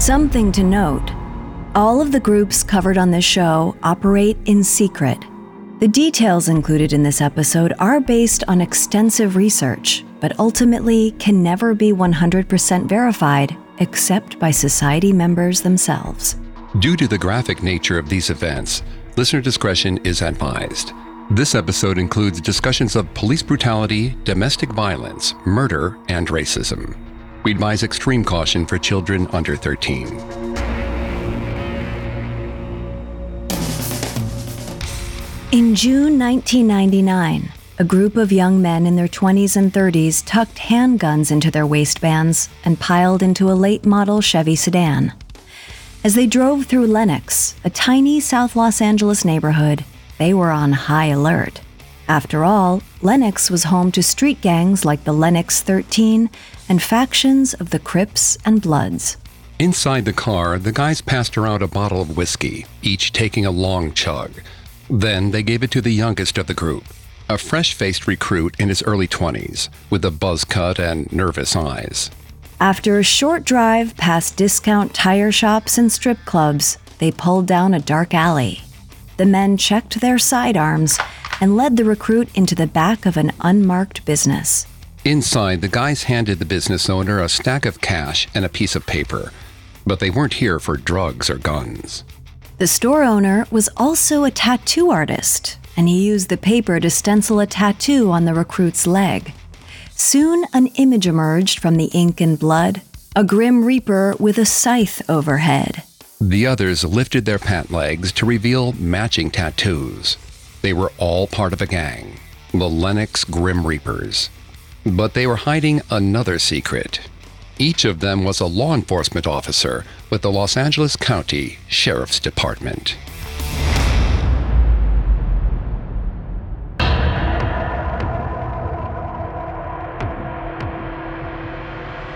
Something to note all of the groups covered on this show operate in secret. The details included in this episode are based on extensive research, but ultimately can never be 100% verified except by society members themselves. Due to the graphic nature of these events, listener discretion is advised. This episode includes discussions of police brutality, domestic violence, murder, and racism. We advise extreme caution for children under 13. In June 1999, a group of young men in their 20s and 30s tucked handguns into their waistbands and piled into a late model Chevy sedan. As they drove through Lennox, a tiny South Los Angeles neighborhood, they were on high alert. After all, Lennox was home to street gangs like the Lennox 13 and factions of the Crips and Bloods. Inside the car, the guys passed around a bottle of whiskey, each taking a long chug. Then they gave it to the youngest of the group, a fresh faced recruit in his early 20s, with a buzz cut and nervous eyes. After a short drive past discount tire shops and strip clubs, they pulled down a dark alley. The men checked their sidearms and led the recruit into the back of an unmarked business. Inside, the guys handed the business owner a stack of cash and a piece of paper, but they weren't here for drugs or guns. The store owner was also a tattoo artist, and he used the paper to stencil a tattoo on the recruit's leg. Soon, an image emerged from the ink and blood a grim reaper with a scythe overhead. The others lifted their pant legs to reveal matching tattoos. They were all part of a gang, the Lennox Grim Reapers. But they were hiding another secret. Each of them was a law enforcement officer with the Los Angeles County Sheriff's Department.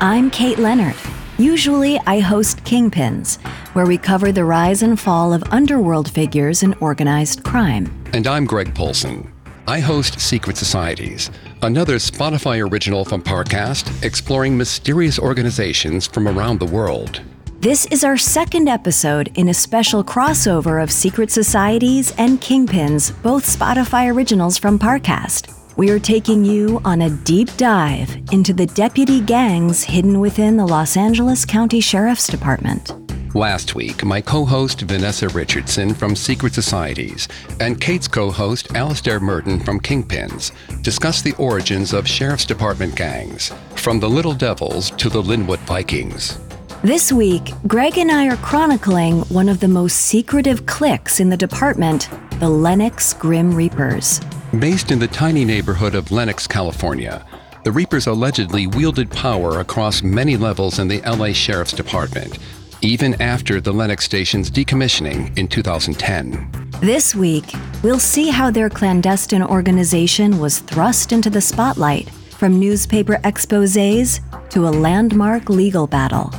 I'm Kate Leonard. Usually, I host Kingpins, where we cover the rise and fall of underworld figures in organized crime. And I'm Greg Polcyn. I host Secret Societies, another Spotify original from Parcast exploring mysterious organizations from around the world. This is our second episode in a special crossover of Secret Societies and Kingpins, both Spotify originals from Parcast we are taking you on a deep dive into the deputy gangs hidden within the Los Angeles County Sheriff's Department. Last week, my co host Vanessa Richardson from Secret Societies and Kate's co host Alastair Murden from Kingpins discussed the origins of Sheriff's Department gangs, from the Little Devils to the Lynwood Vikings. This week, Greg and I are chronicling one of the most secretive cliques in the department the Lennox Grim Reapers. Based in the tiny neighborhood of Lennox, California, the Reapers allegedly wielded power across many levels in the LA Sheriff's Department, even after the Lennox station's decommissioning in 2010. This week, we'll see how their clandestine organization was thrust into the spotlight from newspaper exposes to a landmark legal battle.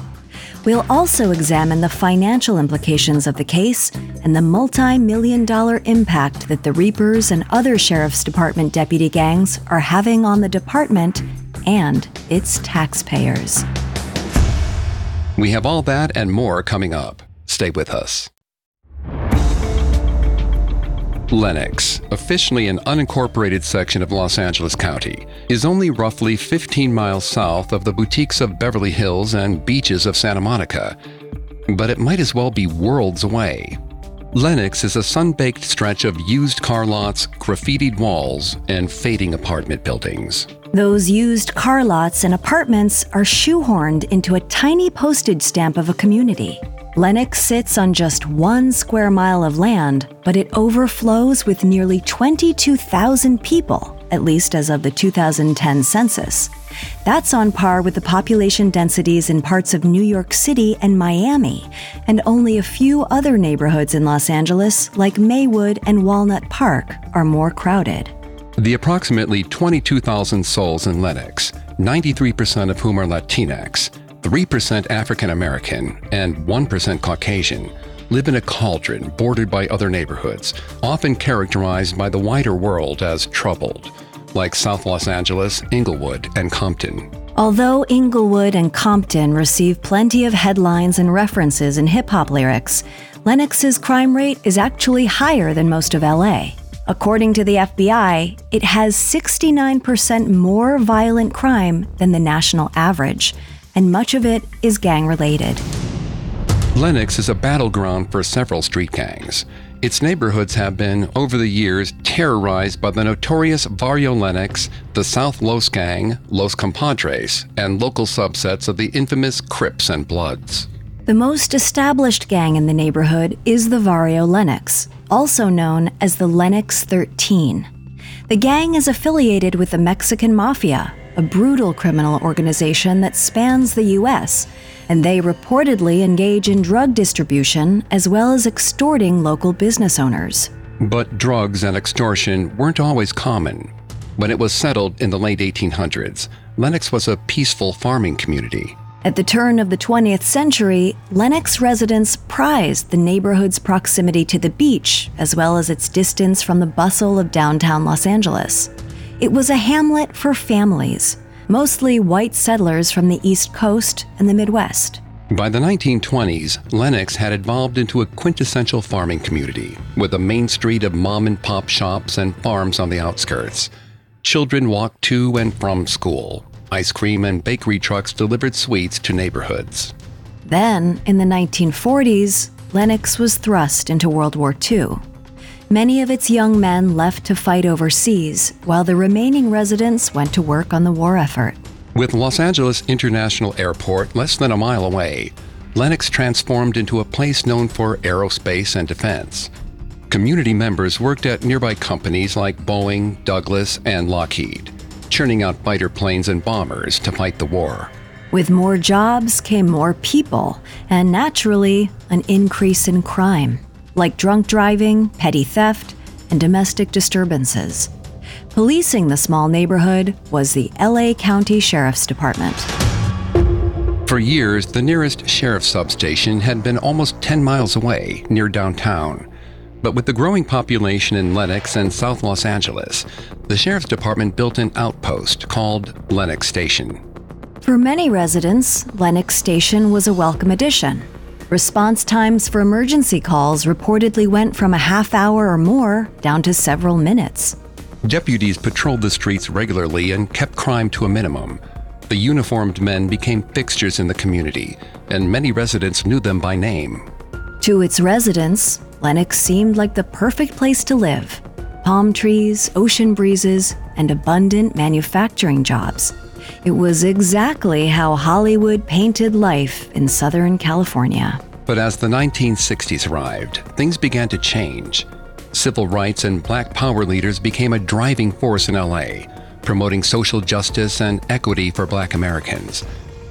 We'll also examine the financial implications of the case and the multi million dollar impact that the Reapers and other Sheriff's Department deputy gangs are having on the department and its taxpayers. We have all that and more coming up. Stay with us. Lennox, officially an unincorporated section of Los Angeles County, is only roughly 15 miles south of the boutiques of Beverly Hills and beaches of Santa Monica. But it might as well be worlds away. Lennox is a sun baked stretch of used car lots, graffitied walls, and fading apartment buildings. Those used car lots and apartments are shoehorned into a tiny postage stamp of a community. Lennox sits on just one square mile of land, but it overflows with nearly 22,000 people, at least as of the 2010 census. That's on par with the population densities in parts of New York City and Miami, and only a few other neighborhoods in Los Angeles, like Maywood and Walnut Park, are more crowded. The approximately 22,000 souls in Lennox, 93% of whom are Latinx, 3% African American, and 1% Caucasian live in a cauldron bordered by other neighborhoods, often characterized by the wider world as troubled, like South Los Angeles, Inglewood, and Compton. Although Inglewood and Compton receive plenty of headlines and references in hip hop lyrics, Lennox's crime rate is actually higher than most of LA. According to the FBI, it has 69% more violent crime than the national average, and much of it is gang related. Lennox is a battleground for several street gangs. Its neighborhoods have been, over the years, terrorized by the notorious Barrio Lennox, the South Los Gang, Los Compadres, and local subsets of the infamous Crips and Bloods. The most established gang in the neighborhood is the Vario Lennox, also known as the Lennox 13. The gang is affiliated with the Mexican Mafia, a brutal criminal organization that spans the U.S., and they reportedly engage in drug distribution as well as extorting local business owners. But drugs and extortion weren't always common. When it was settled in the late 1800s, Lennox was a peaceful farming community. At the turn of the 20th century, Lennox residents prized the neighborhood's proximity to the beach as well as its distance from the bustle of downtown Los Angeles. It was a hamlet for families, mostly white settlers from the East Coast and the Midwest. By the 1920s, Lennox had evolved into a quintessential farming community, with a main street of mom and pop shops and farms on the outskirts. Children walked to and from school, Ice cream and bakery trucks delivered sweets to neighborhoods. Then, in the 1940s, Lennox was thrust into World War II. Many of its young men left to fight overseas, while the remaining residents went to work on the war effort. With Los Angeles International Airport less than a mile away, Lennox transformed into a place known for aerospace and defense. Community members worked at nearby companies like Boeing, Douglas, and Lockheed churning out fighter planes and bombers to fight the war. With more jobs came more people, and naturally, an increase in crime, like drunk driving, petty theft, and domestic disturbances. Policing the small neighborhood was the LA County Sheriff's Department. For years, the nearest sheriff's substation had been almost 10 miles away, near downtown. But with the growing population in Lennox and South Los Angeles, the Sheriff's Department built an outpost called Lennox Station. For many residents, Lennox Station was a welcome addition. Response times for emergency calls reportedly went from a half hour or more down to several minutes. Deputies patrolled the streets regularly and kept crime to a minimum. The uniformed men became fixtures in the community, and many residents knew them by name. To its residents, Lennox seemed like the perfect place to live palm trees, ocean breezes, and abundant manufacturing jobs. It was exactly how Hollywood painted life in Southern California. But as the 1960s arrived, things began to change. Civil rights and black power leaders became a driving force in LA, promoting social justice and equity for black Americans.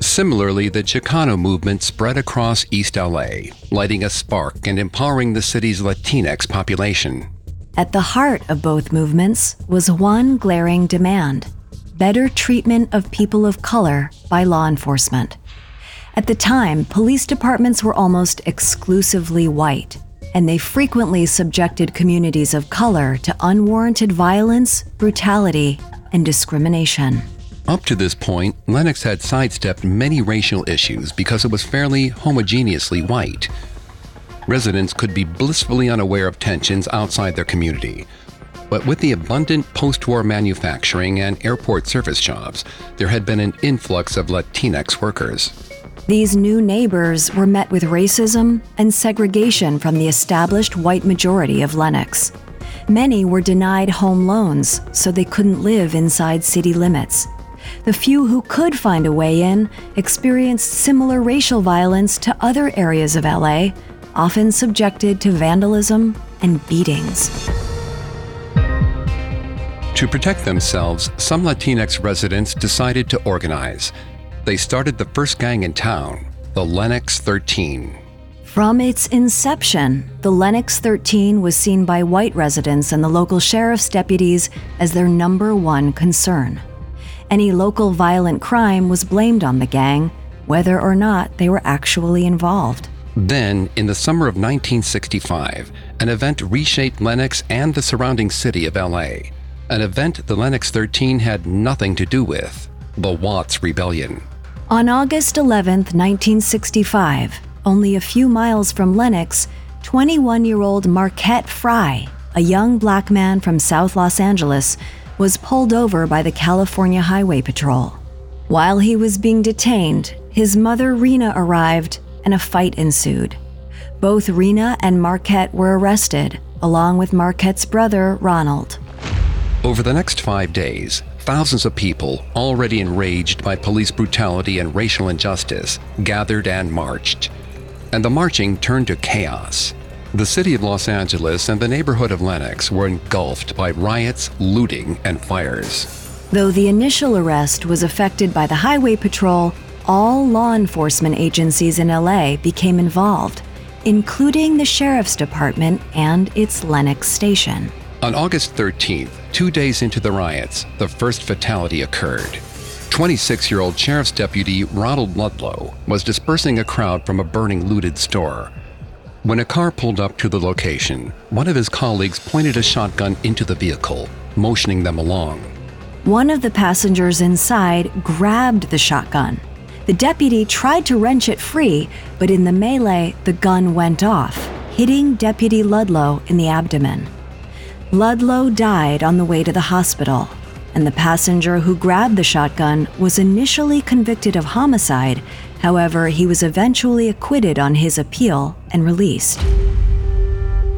Similarly, the Chicano movement spread across East LA, lighting a spark and empowering the city's Latinx population. At the heart of both movements was one glaring demand better treatment of people of color by law enforcement. At the time, police departments were almost exclusively white, and they frequently subjected communities of color to unwarranted violence, brutality, and discrimination. Up to this point, Lennox had sidestepped many racial issues because it was fairly homogeneously white. Residents could be blissfully unaware of tensions outside their community. But with the abundant post war manufacturing and airport service jobs, there had been an influx of Latinx workers. These new neighbors were met with racism and segregation from the established white majority of Lennox. Many were denied home loans, so they couldn't live inside city limits the few who could find a way in experienced similar racial violence to other areas of LA, often subjected to vandalism and beatings. To protect themselves, some Latinx residents decided to organize. They started the first gang in town, the Lennox 13. From its inception, the Lennox 13 was seen by white residents and the local sheriff's deputies as their number one concern. Any local violent crime was blamed on the gang, whether or not they were actually involved. Then, in the summer of 1965, an event reshaped Lennox and the surrounding city of LA. An event the Lennox 13 had nothing to do with. the Watts Rebellion. On August 11, 1965, only a few miles from Lennox, 21 year old Marquette Frye, a young black man from South Los Angeles, was pulled over by the California Highway Patrol. While he was being detained, his mother Rena arrived and a fight ensued. Both Rena and Marquette were arrested, along with Marquette's brother Ronald. Over the next five days, thousands of people, already enraged by police brutality and racial injustice, gathered and marched. And the marching turned to chaos. The city of Los Angeles and the neighborhood of Lennox were engulfed by riots, looting, and fires. Though the initial arrest was effected by the Highway Patrol, all law enforcement agencies in LA became involved, including the Sheriff's Department and its Lennox station. On August 13th, two days into the riots, the first fatality occurred. 26 year old Sheriff's Deputy Ronald Ludlow was dispersing a crowd from a burning looted store. When a car pulled up to the location, one of his colleagues pointed a shotgun into the vehicle, motioning them along. One of the passengers inside grabbed the shotgun. The deputy tried to wrench it free, but in the melee, the gun went off, hitting Deputy Ludlow in the abdomen. Ludlow died on the way to the hospital, and the passenger who grabbed the shotgun was initially convicted of homicide However, he was eventually acquitted on his appeal and released.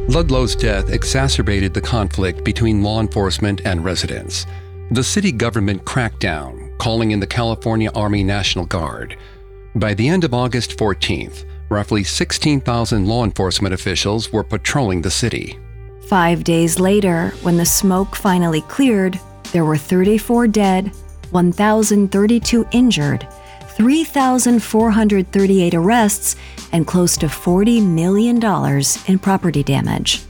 Ludlow's death exacerbated the conflict between law enforcement and residents. The city government cracked down, calling in the California Army National Guard. By the end of August 14th, roughly 16,000 law enforcement officials were patrolling the city. Five days later, when the smoke finally cleared, there were 34 dead, 1,032 injured, 3,438 arrests, and close to $40 million in property damage.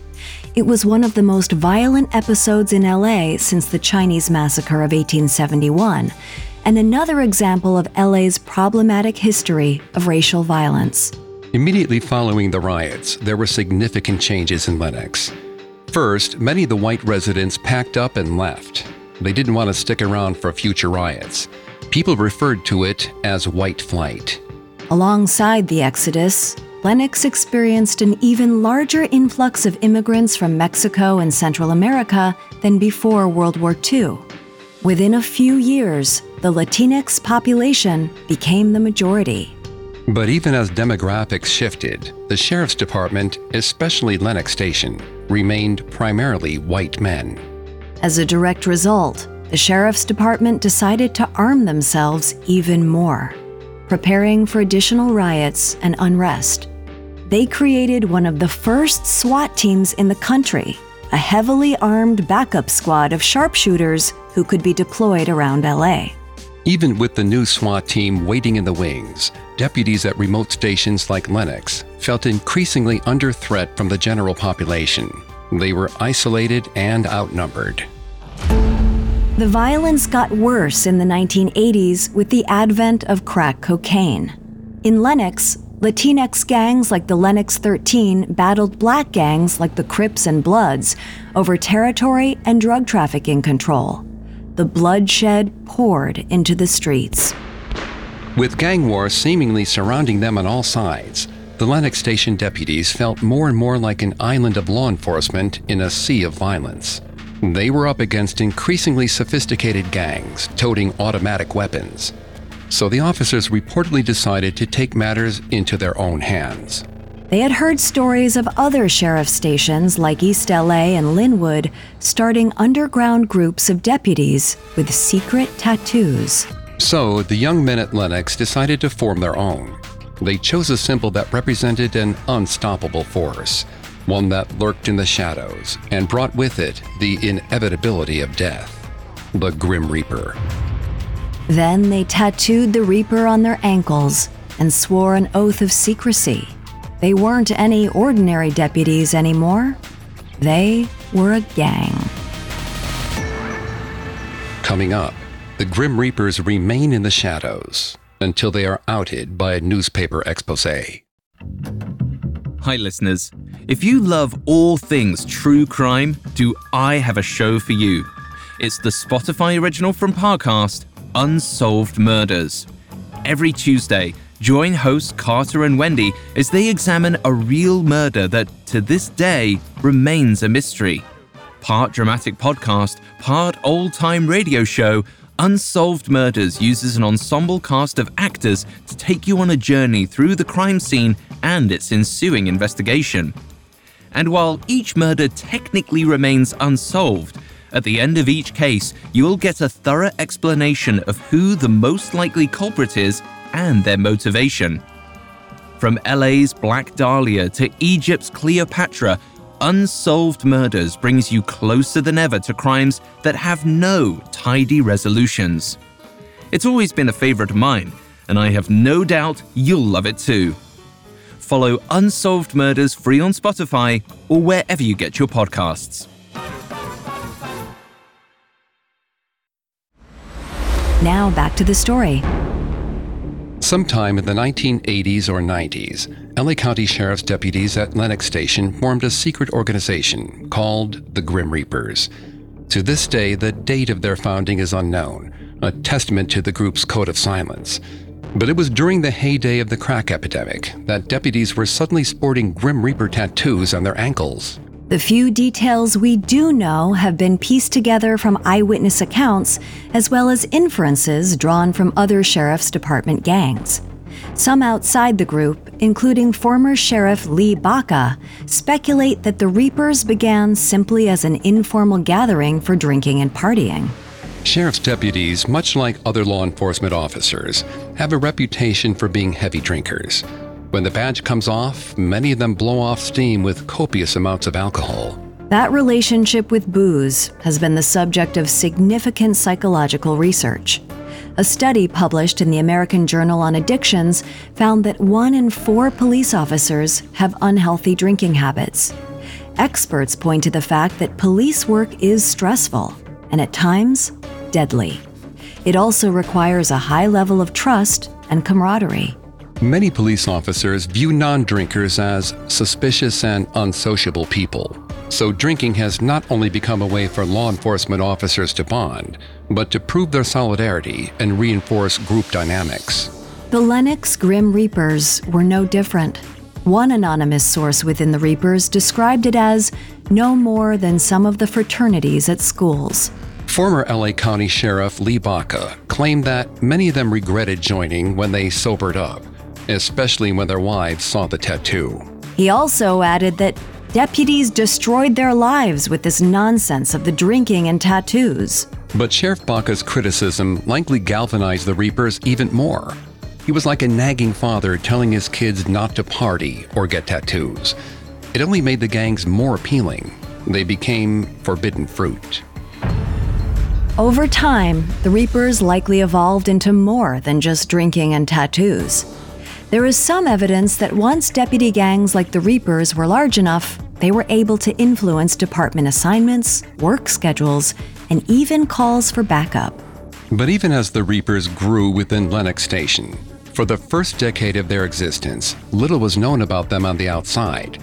It was one of the most violent episodes in LA since the Chinese massacre of 1871, and another example of LA's problematic history of racial violence. Immediately following the riots, there were significant changes in Lennox. First, many of the white residents packed up and left. They didn't want to stick around for future riots. People referred to it as white flight. Alongside the exodus, Lennox experienced an even larger influx of immigrants from Mexico and Central America than before World War II. Within a few years, the Latinx population became the majority. But even as demographics shifted, the sheriff's department, especially Lennox Station, remained primarily white men. As a direct result, the Sheriff's Department decided to arm themselves even more, preparing for additional riots and unrest. They created one of the first SWAT teams in the country, a heavily armed backup squad of sharpshooters who could be deployed around LA. Even with the new SWAT team waiting in the wings, deputies at remote stations like Lennox felt increasingly under threat from the general population. They were isolated and outnumbered. The violence got worse in the 1980s with the advent of crack cocaine. In Lennox, Latinx gangs like the Lennox 13 battled black gangs like the Crips and Bloods over territory and drug trafficking control. The bloodshed poured into the streets. With gang war seemingly surrounding them on all sides, the Lennox Station deputies felt more and more like an island of law enforcement in a sea of violence. They were up against increasingly sophisticated gangs toting automatic weapons. So the officers reportedly decided to take matters into their own hands. They had heard stories of other sheriff stations like East LA and Lynwood starting underground groups of deputies with secret tattoos. So the young men at Lennox decided to form their own. They chose a symbol that represented an unstoppable force one that lurked in the shadows and brought with it the inevitability of death the Grim Reaper. Then they tattooed the Reaper on their ankles and swore an oath of secrecy. They weren't any ordinary deputies anymore, they were a gang. Coming up, the Grim Reapers remain in the shadows until they are outed by a newspaper expose. Hi, listeners. If you love all things true crime, do I have a show for you? It's the Spotify original from Parcast, unsolved murders. Every Tuesday, join hosts Carter and Wendy as they examine a real murder that, to this day, remains a mystery. Part dramatic podcast, part old time radio show, Unsolved Murders uses an ensemble cast of actors to take you on a journey through the crime scene and its ensuing investigation. And while each murder technically remains unsolved, at the end of each case, you'll get a thorough explanation of who the most likely culprit is and their motivation. From LA's Black Dahlia to Egypt's Cleopatra, Unsolved Murders brings you closer than ever to crimes that have no tidy resolutions. It's always been a favorite of mine, and I have no doubt you'll love it too. Follow Unsolved Murders free on Spotify or wherever you get your podcasts. Now back to the story. Sometime in the 1980s or 90s, LA County Sheriff's deputies at Lennox Station formed a secret organization called the Grim Reapers. To this day, the date of their founding is unknown, a testament to the group's code of silence. But it was during the heyday of the crack epidemic that deputies were suddenly sporting Grim Reaper tattoos on their ankles. The few details we do know have been pieced together from eyewitness accounts as well as inferences drawn from other sheriff's department gangs. Some outside the group, including former Sheriff Lee Baca, speculate that the Reapers began simply as an informal gathering for drinking and partying. Sheriff's deputies, much like other law enforcement officers, have a reputation for being heavy drinkers. When the badge comes off, many of them blow off steam with copious amounts of alcohol. That relationship with booze has been the subject of significant psychological research. A study published in the American Journal on Addictions found that one in four police officers have unhealthy drinking habits. Experts point to the fact that police work is stressful and at times deadly. It also requires a high level of trust and camaraderie. Many police officers view non drinkers as suspicious and unsociable people. So, drinking has not only become a way for law enforcement officers to bond, but to prove their solidarity and reinforce group dynamics. The Lennox Grim Reapers were no different. One anonymous source within the Reapers described it as no more than some of the fraternities at schools. Former LA County Sheriff Lee Baca claimed that many of them regretted joining when they sobered up especially when their wives saw the tattoo. He also added that deputies destroyed their lives with this nonsense of the drinking and tattoos. But Sheriff Baca's criticism likely galvanized the Reapers even more. He was like a nagging father telling his kids not to party or get tattoos. It only made the gangs more appealing. They became forbidden fruit. Over time, the Reapers likely evolved into more than just drinking and tattoos. There is some evidence that once deputy gangs like the Reapers were large enough, they were able to influence department assignments, work schedules, and even calls for backup. But even as the Reapers grew within Lennox Station, for the first decade of their existence, little was known about them on the outside.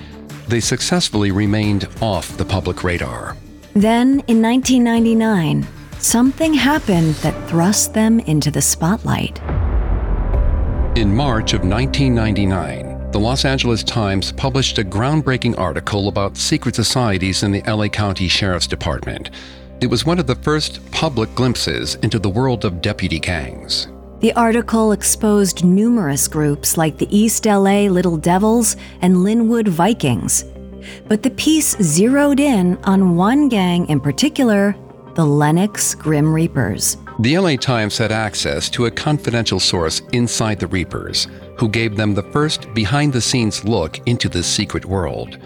They successfully remained off the public radar. Then, in 1999, something happened that thrust them into the spotlight. In March of 1999, the Los Angeles Times published a groundbreaking article about secret societies in the LA County Sheriff's Department. It was one of the first public glimpses into the world of deputy gangs. The article exposed numerous groups like the East LA Little Devils and Lynwood Vikings. But the piece zeroed in on one gang in particular the Lennox Grim Reapers. The LA Times had access to a confidential source inside the Reapers, who gave them the first behind the scenes look into this secret world.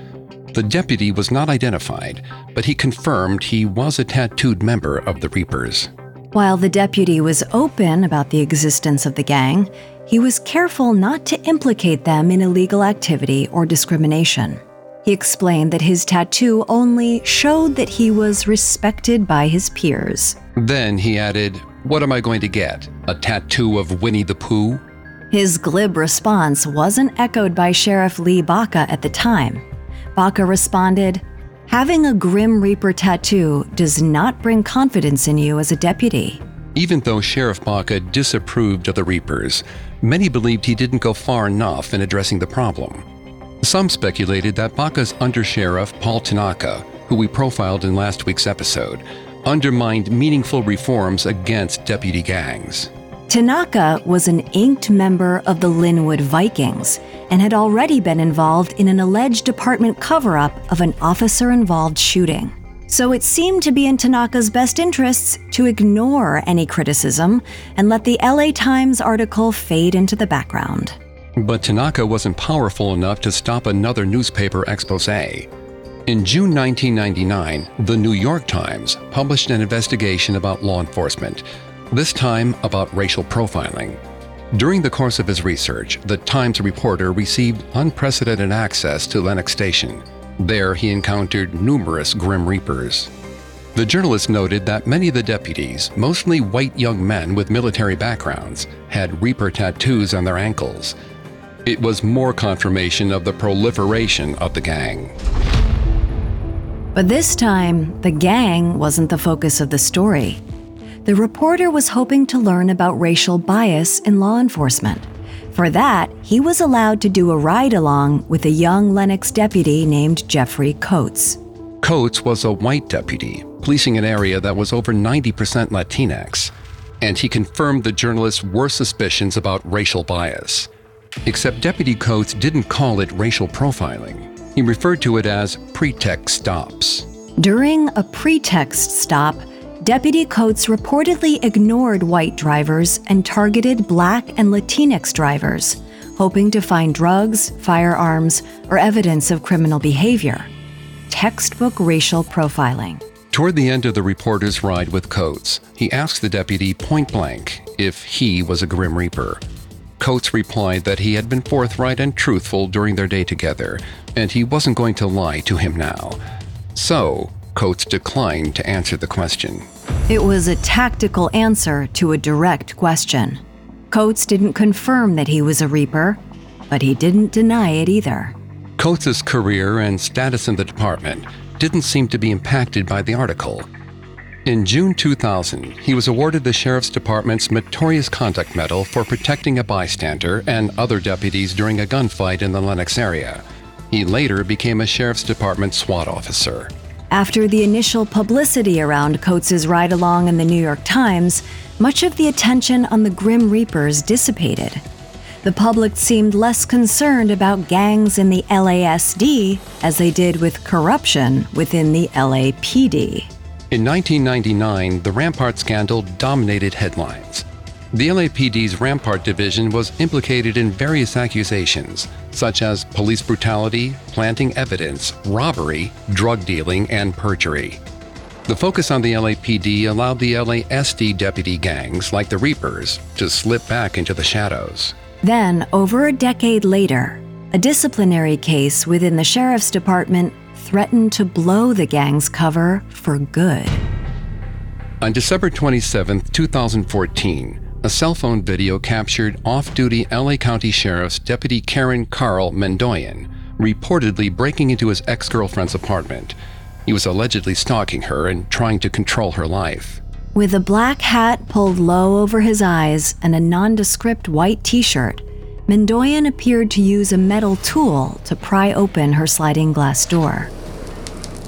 The deputy was not identified, but he confirmed he was a tattooed member of the Reapers. While the deputy was open about the existence of the gang, he was careful not to implicate them in illegal activity or discrimination. He explained that his tattoo only showed that he was respected by his peers. Then he added, What am I going to get? A tattoo of Winnie the Pooh? His glib response wasn't echoed by Sheriff Lee Baca at the time. Baca responded, Having a Grim Reaper tattoo does not bring confidence in you as a deputy. Even though Sheriff Baca disapproved of the Reapers, many believed he didn't go far enough in addressing the problem. Some speculated that Baca's undersheriff, Paul Tanaka, who we profiled in last week's episode, undermined meaningful reforms against deputy gangs. Tanaka was an inked member of the Lynwood Vikings and had already been involved in an alleged department cover up of an officer involved shooting. So it seemed to be in Tanaka's best interests to ignore any criticism and let the LA Times article fade into the background. But Tanaka wasn't powerful enough to stop another newspaper expose. In June 1999, the New York Times published an investigation about law enforcement, this time about racial profiling. During the course of his research, the Times reporter received unprecedented access to Lennox Station. There, he encountered numerous Grim Reapers. The journalist noted that many of the deputies, mostly white young men with military backgrounds, had Reaper tattoos on their ankles. It was more confirmation of the proliferation of the gang. But this time, the gang wasn't the focus of the story. The reporter was hoping to learn about racial bias in law enforcement. For that, he was allowed to do a ride along with a young Lennox deputy named Jeffrey Coates. Coates was a white deputy, policing an area that was over 90% Latinx, and he confirmed the journalist's worst suspicions about racial bias. Except Deputy Coates didn't call it racial profiling. He referred to it as pretext stops. During a pretext stop, Deputy Coates reportedly ignored white drivers and targeted black and Latinx drivers, hoping to find drugs, firearms, or evidence of criminal behavior. Textbook racial profiling. Toward the end of the reporter's ride with Coates, he asked the deputy point blank if he was a Grim Reaper. Coates replied that he had been forthright and truthful during their day together, and he wasn't going to lie to him now. So, Coates declined to answer the question. It was a tactical answer to a direct question. Coates didn't confirm that he was a Reaper, but he didn't deny it either. Coates's career and status in the department didn't seem to be impacted by the article. In June 2000, he was awarded the Sheriff's Department's Meritorious Conduct Medal for protecting a bystander and other deputies during a gunfight in the Lennox area. He later became a Sheriff's Department SWAT officer. After the initial publicity around Coates's ride along in the New York Times, much of the attention on the Grim Reapers dissipated. The public seemed less concerned about gangs in the LASD as they did with corruption within the LAPD. In 1999, the Rampart scandal dominated headlines. The LAPD's Rampart division was implicated in various accusations, such as police brutality, planting evidence, robbery, drug dealing, and perjury. The focus on the LAPD allowed the LASD deputy gangs, like the Reapers, to slip back into the shadows. Then, over a decade later, a disciplinary case within the sheriff's department threatened to blow the gang's cover for good. On December 27, 2014, a cell phone video captured off duty LA County Sheriff's Deputy Caren Carl Mandoyan reportedly breaking into his ex girlfriend's apartment. He was allegedly stalking her and trying to control her life. With a black hat pulled low over his eyes and a nondescript white t shirt, Mandoyan appeared to use a metal tool to pry open her sliding glass door.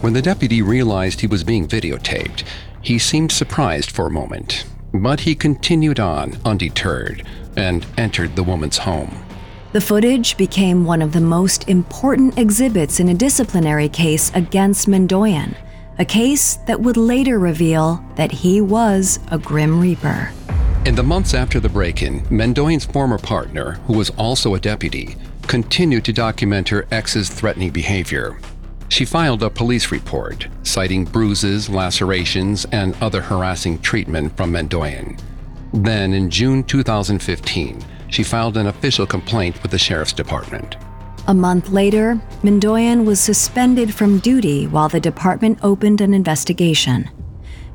When the deputy realized he was being videotaped, he seemed surprised for a moment. But he continued on, undeterred, and entered the woman's home. The footage became one of the most important exhibits in a disciplinary case against Mandoyan, a case that would later reveal that he was a Grim Reaper. In the months after the break in, Mandoyan's former partner, who was also a deputy, continued to document her ex's threatening behavior. She filed a police report citing bruises, lacerations, and other harassing treatment from Mandoyan. Then, in June 2015, she filed an official complaint with the Sheriff's Department. A month later, Mandoyan was suspended from duty while the department opened an investigation.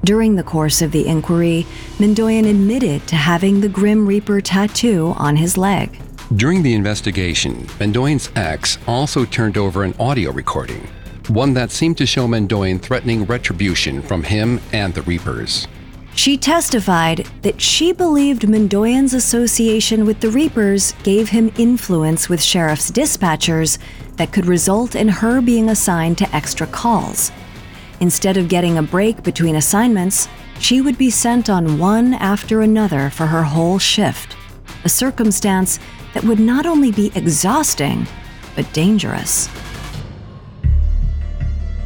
During the course of the inquiry, Mandoyan admitted to having the Grim Reaper tattoo on his leg. During the investigation, Mandoyan's ex also turned over an audio recording one that seemed to show Mandoyan threatening retribution from him and the Reapers. She testified that she believed Mandoyan's association with the Reapers gave him influence with sheriff's dispatchers that could result in her being assigned to extra calls. Instead of getting a break between assignments, she would be sent on one after another for her whole shift, a circumstance that would not only be exhausting, but dangerous.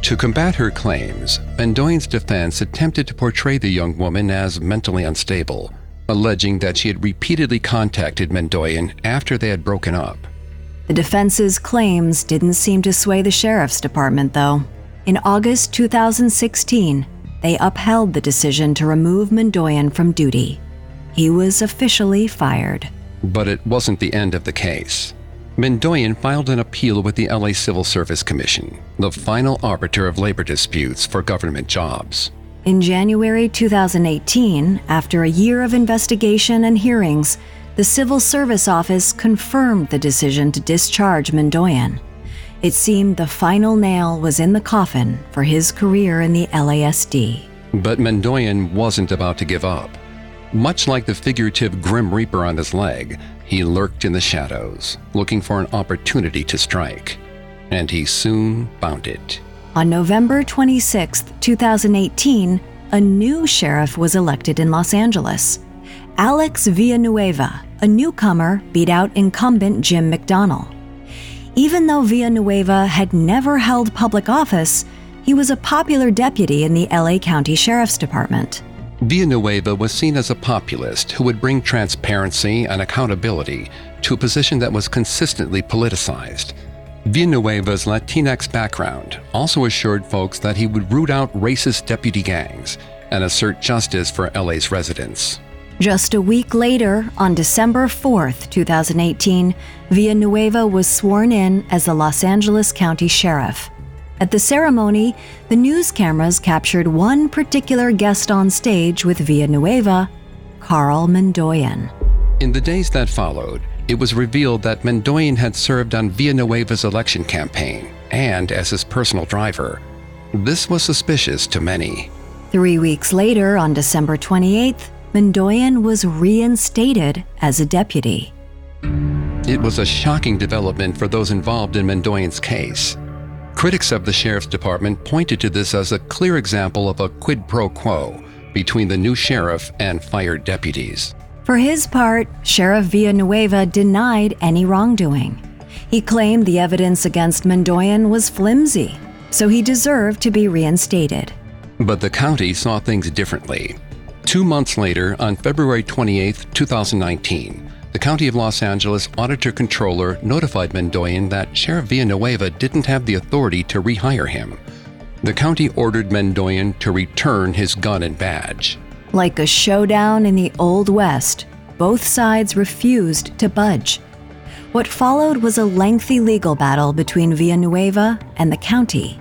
To combat her claims, Mandoyan's defense attempted to portray the young woman as mentally unstable, alleging that she had repeatedly contacted Mandoyan after they had broken up. The defense's claims didn't seem to sway the sheriff's department, though. In August 2016, they upheld the decision to remove Mandoyan from duty. He was officially fired. But it wasn't the end of the case. Mandoyan filed an appeal with the LA Civil Service Commission, the final arbiter of labor disputes for government jobs. In January 2018, after a year of investigation and hearings, the Civil Service Office confirmed the decision to discharge Mandoyan. It seemed the final nail was in the coffin for his career in the LASD. But Mandoyan wasn't about to give up. Much like the figurative Grim Reaper on his leg, he lurked in the shadows, looking for an opportunity to strike. And he soon found it. On November 26, 2018, a new sheriff was elected in Los Angeles. Alex Villanueva, a newcomer, beat out incumbent Jim McDonnell. Even though Villanueva had never held public office, he was a popular deputy in the LA County Sheriff's Department. Villanueva was seen as a populist who would bring transparency and accountability to a position that was consistently politicized. Villanueva's Latinx background also assured folks that he would root out racist deputy gangs and assert justice for LA's residents. Just a week later, on December 4, 2018, Villanueva was sworn in as the Los Angeles County Sheriff. At the ceremony, the news cameras captured one particular guest on stage with Villanueva, Carl Mandoyan. In the days that followed, it was revealed that Mandoyan had served on Villanueva's election campaign and as his personal driver. This was suspicious to many. Three weeks later, on December 28th, Mandoyan was reinstated as a deputy. It was a shocking development for those involved in Mandoyan's case. Critics of the sheriff's department pointed to this as a clear example of a quid pro quo between the new sheriff and fired deputies. For his part, Sheriff Villanueva denied any wrongdoing. He claimed the evidence against Mandoyan was flimsy, so he deserved to be reinstated. But the county saw things differently. Two months later, on February 28, 2019, the County of Los Angeles Auditor Controller notified Mandoyan that Sheriff Villanueva didn't have the authority to rehire him. The county ordered Mandoyan to return his gun and badge. Like a showdown in the Old West, both sides refused to budge. What followed was a lengthy legal battle between Villanueva and the county.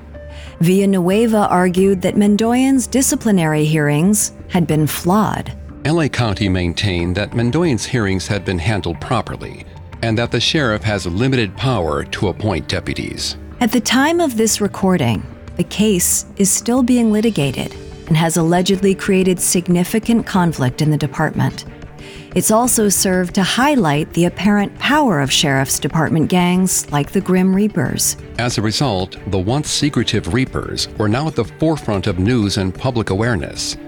Villanueva argued that Mandoyan's disciplinary hearings had been flawed. LA County maintained that Mandoyan's hearings had been handled properly and that the sheriff has limited power to appoint deputies. At the time of this recording, the case is still being litigated and has allegedly created significant conflict in the department. It's also served to highlight the apparent power of sheriff's department gangs like the Grim Reapers. As a result, the once secretive Reapers were now at the forefront of news and public awareness.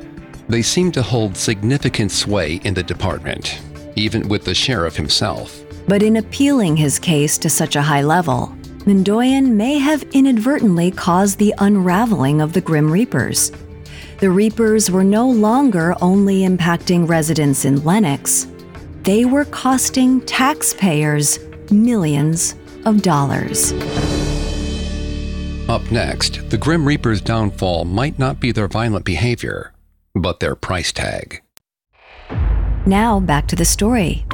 They seemed to hold significant sway in the department, even with the sheriff himself. But in appealing his case to such a high level, Mandoyan may have inadvertently caused the unraveling of the Grim Reapers. The Reapers were no longer only impacting residents in Lennox, they were costing taxpayers millions of dollars. Up next, the Grim Reaper's downfall might not be their violent behavior, but their price tag. Now back to the story.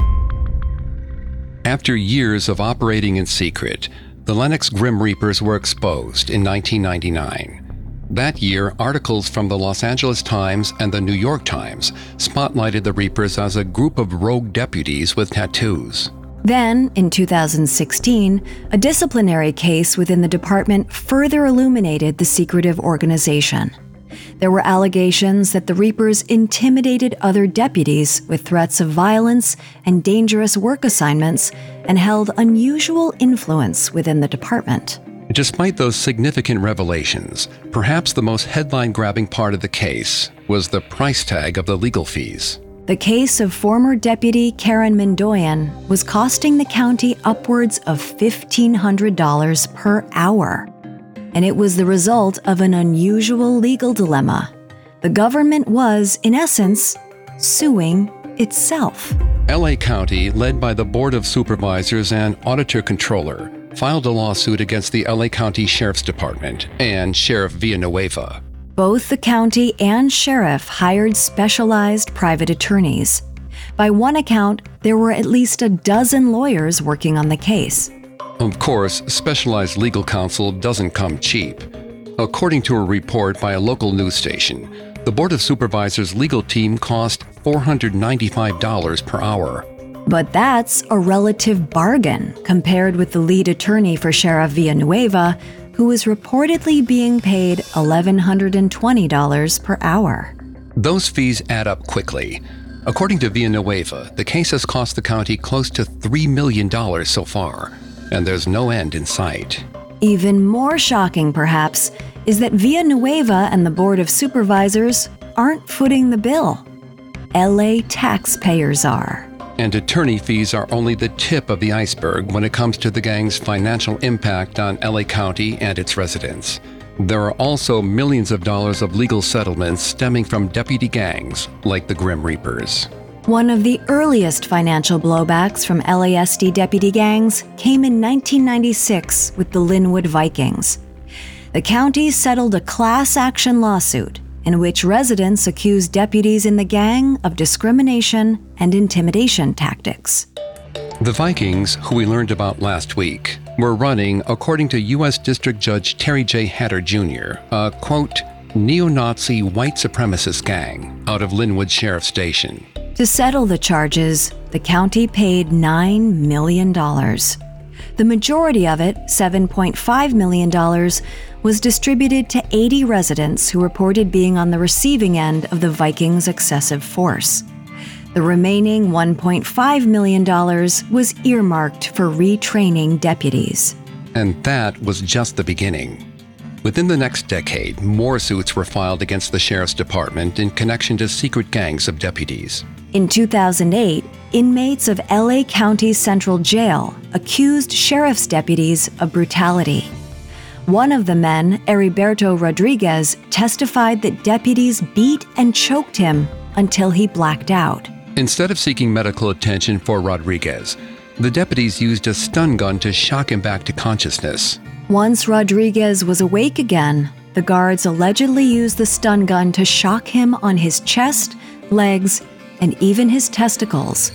After years of operating in secret, the Lennox Grim Reapers were exposed in 1999. That year, articles from the Los Angeles Times and the New York Times spotlighted the Reapers as a group of rogue deputies with tattoos. Then, in 2016, a disciplinary case within the department further illuminated the secretive organization. There were allegations that the Reapers intimidated other deputies with threats of violence and dangerous work assignments and held unusual influence within the department. Despite those significant revelations, perhaps the most headline grabbing part of the case was the price tag of the legal fees. The case of former Deputy Caren Mandoyan was costing the county upwards of $1,500 per hour. And it was the result of an unusual legal dilemma. The government was, in essence, suing itself. LA County, led by the Board of Supervisors and Auditor Controller, filed a lawsuit against the LA County Sheriff's Department and Sheriff Villanueva. Both the county and sheriff hired specialized private attorneys. By one account, there were at least a dozen lawyers working on the case. Of course, specialized legal counsel doesn't come cheap. According to a report by a local news station, the Board of Supervisors legal team cost $495 per hour. But that's a relative bargain compared with the lead attorney for Sheriff Villanueva, who is reportedly being paid $1,120 per hour. Those fees add up quickly. According to Villanueva, the case has cost the county close to $3 million so far, and there's no end in sight. Even more shocking, perhaps, is that Villanueva and the Board of Supervisors aren't footing the bill. LA taxpayers are. And attorney fees are only the tip of the iceberg when it comes to the gang's financial impact on LA County and its residents. There are also millions of dollars of legal settlements stemming from deputy gangs like the Grim Reapers. One of the earliest financial blowbacks from LASD deputy gangs came in 1996 with the Lynwood Vikings. The county settled a class action lawsuit in which residents accused deputies in the gang of discrimination and intimidation tactics. The Vikings, who we learned about last week, were running, according to U.S. District Judge Terry J. Hatter Jr., a quote, neo Nazi white supremacist gang out of Lynwood Sheriff Station. To settle the charges, the county paid $9 million. The majority of it, $7.5 million, was distributed to 80 residents who reported being on the receiving end of the Vikings' excessive force. The remaining $1.5 million was earmarked for retraining deputies. And that was just the beginning. Within the next decade, more suits were filed against the Sheriff's Department in connection to secret gangs of deputies. In 2008, inmates of LA County Central Jail accused sheriff's deputies of brutality. One of the men, Heriberto Rodriguez, testified that deputies beat and choked him until he blacked out. Instead of seeking medical attention for Rodriguez, the deputies used a stun gun to shock him back to consciousness. Once Rodriguez was awake again, the guards allegedly used the stun gun to shock him on his chest, legs, and even his testicles.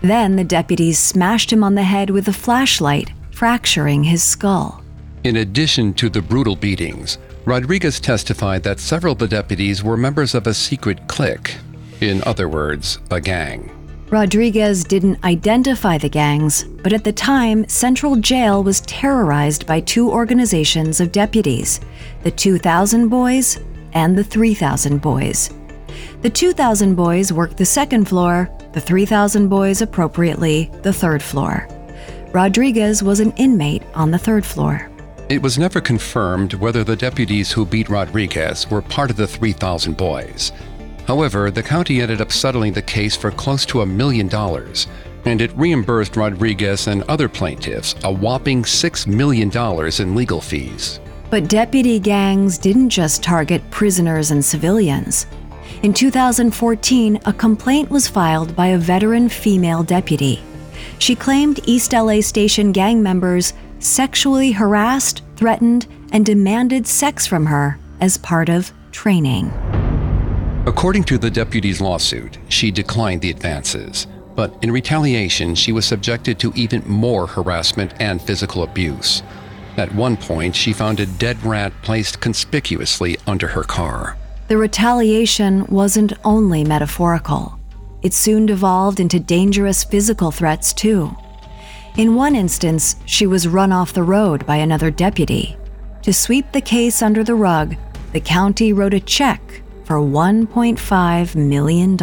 Then the deputies smashed him on the head with a flashlight, fracturing his skull. In addition to the brutal beatings, Rodriguez testified that several of the deputies were members of a secret clique. In other words, a gang. Rodriguez didn't identify the gangs, but at the time, Central Jail was terrorized by two organizations of deputies the 2000 Boys and the 3000 Boys. The 2000 Boys worked the second floor, the 3000 Boys appropriately the third floor. Rodriguez was an inmate on the third floor. It was never confirmed whether the deputies who beat Rodriguez were part of the 3,000 boys. However, the county ended up settling the case for close to a million dollars, and it reimbursed Rodriguez and other plaintiffs a whopping $6 million in legal fees. But deputy gangs didn't just target prisoners and civilians. In 2014, a complaint was filed by a veteran female deputy. She claimed East LA Station gang members sexually harassed, threatened, and demanded sex from her as part of training. According to the deputy's lawsuit, she declined the advances, but in retaliation, she was subjected to even more harassment and physical abuse. At one point, she found a dead rat placed conspicuously under her car. The retaliation wasn't only metaphorical, it soon devolved into dangerous physical threats, too. In one instance, she was run off the road by another deputy. To sweep the case under the rug, the county wrote a check for $1.5 million.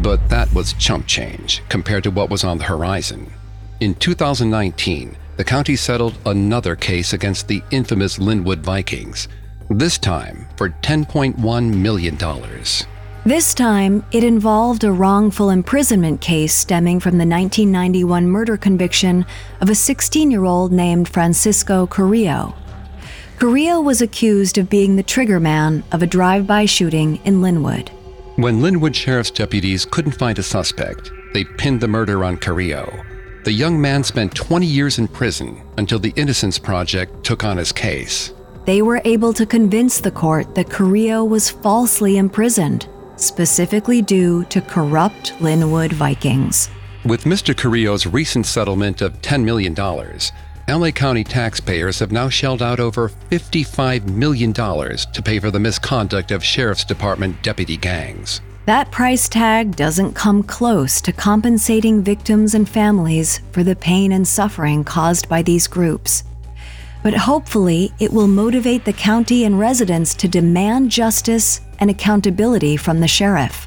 But that was chump change compared to what was on the horizon. In 2019, the county settled another case against the infamous Lynwood Vikings, this time for $10.1 million. This time, it involved a wrongful imprisonment case stemming from the 1991 murder conviction of a 16 year old named Francisco Carrillo. Carrillo was accused of being the triggerman of a drive by shooting in Lynwood. When Lynwood Sheriff's deputies couldn't find a suspect, they pinned the murder on Carrillo. The young man spent 20 years in prison until the Innocence Project took on his case. They were able to convince the court that Carrillo was falsely imprisoned, specifically due to corrupt Lynwood Vikings. With Mr. Carrillo's recent settlement of $10 million, LA County taxpayers have now shelled out over $55 million to pay for the misconduct of Sheriff's Department deputy gangs. That price tag doesn't come close to compensating victims and families for the pain and suffering caused by these groups. But hopefully, it will motivate the county and residents to demand justice and accountability from the sheriff.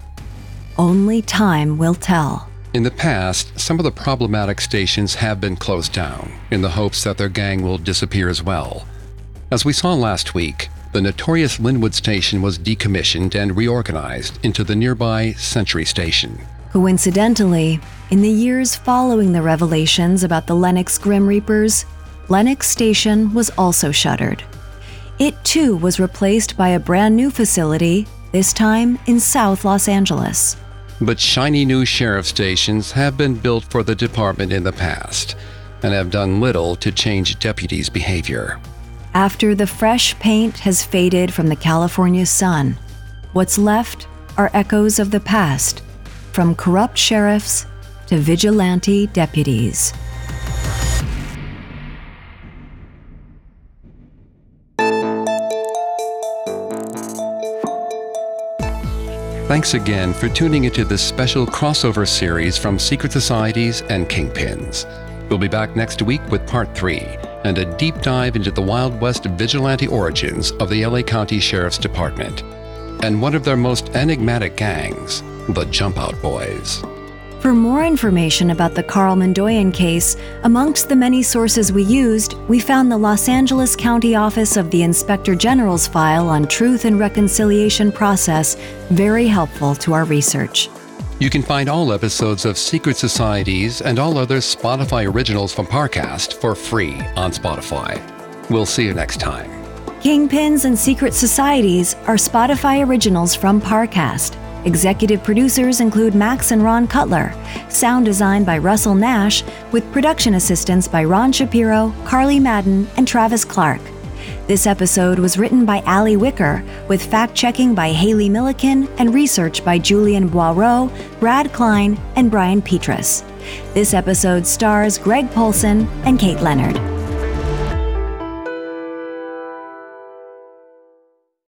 Only time will tell. In the past, some of the problematic stations have been closed down in the hopes that their gang will disappear as well. As we saw last week, the notorious Lynwood station was decommissioned and reorganized into the nearby Century Station. Coincidentally, in the years following the revelations about the Lennox Grim Reapers, Lennox Station was also shuttered. It too was replaced by a brand new facility, this time in South Los Angeles. But shiny new sheriff stations have been built for the department in the past and have done little to change deputies' behavior. After the fresh paint has faded from the California sun, what's left are echoes of the past, from corrupt sheriffs to vigilante deputies. Thanks again for tuning into this special crossover series from Secret Societies and Kingpins. We'll be back next week with part three and a deep dive into the Wild West vigilante origins of the LA County Sheriff's Department and one of their most enigmatic gangs, the Jump Out Boys. For more information about the Carl Mandoyan case, amongst the many sources we used, we found the Los Angeles County Office of the Inspector General's file on Truth and Reconciliation Process very helpful to our research. You can find all episodes of Secret Societies and all other Spotify originals from Parcast for free on Spotify. We'll see you next time. Kingpins and Secret Societies are Spotify originals from Parcast. Executive producers include Max and Ron Cutler, sound design by Russell Nash, with production assistance by Ron Shapiro, Carly Madden, and Travis Clark. This episode was written by Ali Wicker, with fact checking by Haley Milliken and research by Julian Boireau, Brad Klein, and Brian Petrus. This episode stars Greg Polson and Kate Leonard.